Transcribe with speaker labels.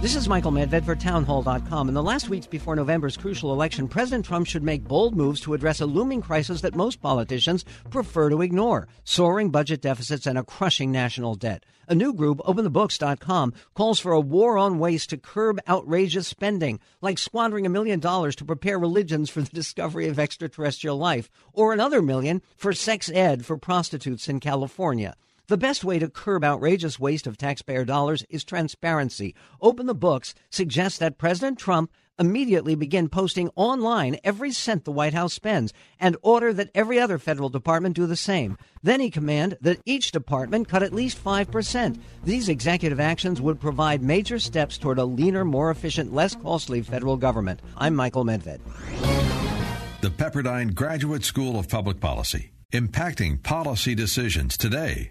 Speaker 1: This is Michael Medved for townhall.com. In the last weeks before November's crucial election, President Trump should make bold moves to address a looming crisis that most politicians prefer to ignore soaring budget deficits and a crushing national debt. A new group, OpenTheBooks.com, calls for a war on waste to curb outrageous spending, like squandering a million dollars to prepare religions for the discovery of extraterrestrial life, or another million for sex ed for prostitutes in California. The best way to curb outrageous waste of taxpayer dollars is transparency. Open the Books suggests that President Trump immediately begin posting online every cent the White House spends and order that every other federal department do the same. Then he command that each department cut at least 5%. These executive actions would provide major steps toward a leaner, more efficient, less costly federal government. I'm Michael Medved.
Speaker 2: The Pepperdine Graduate School of Public Policy, impacting policy decisions today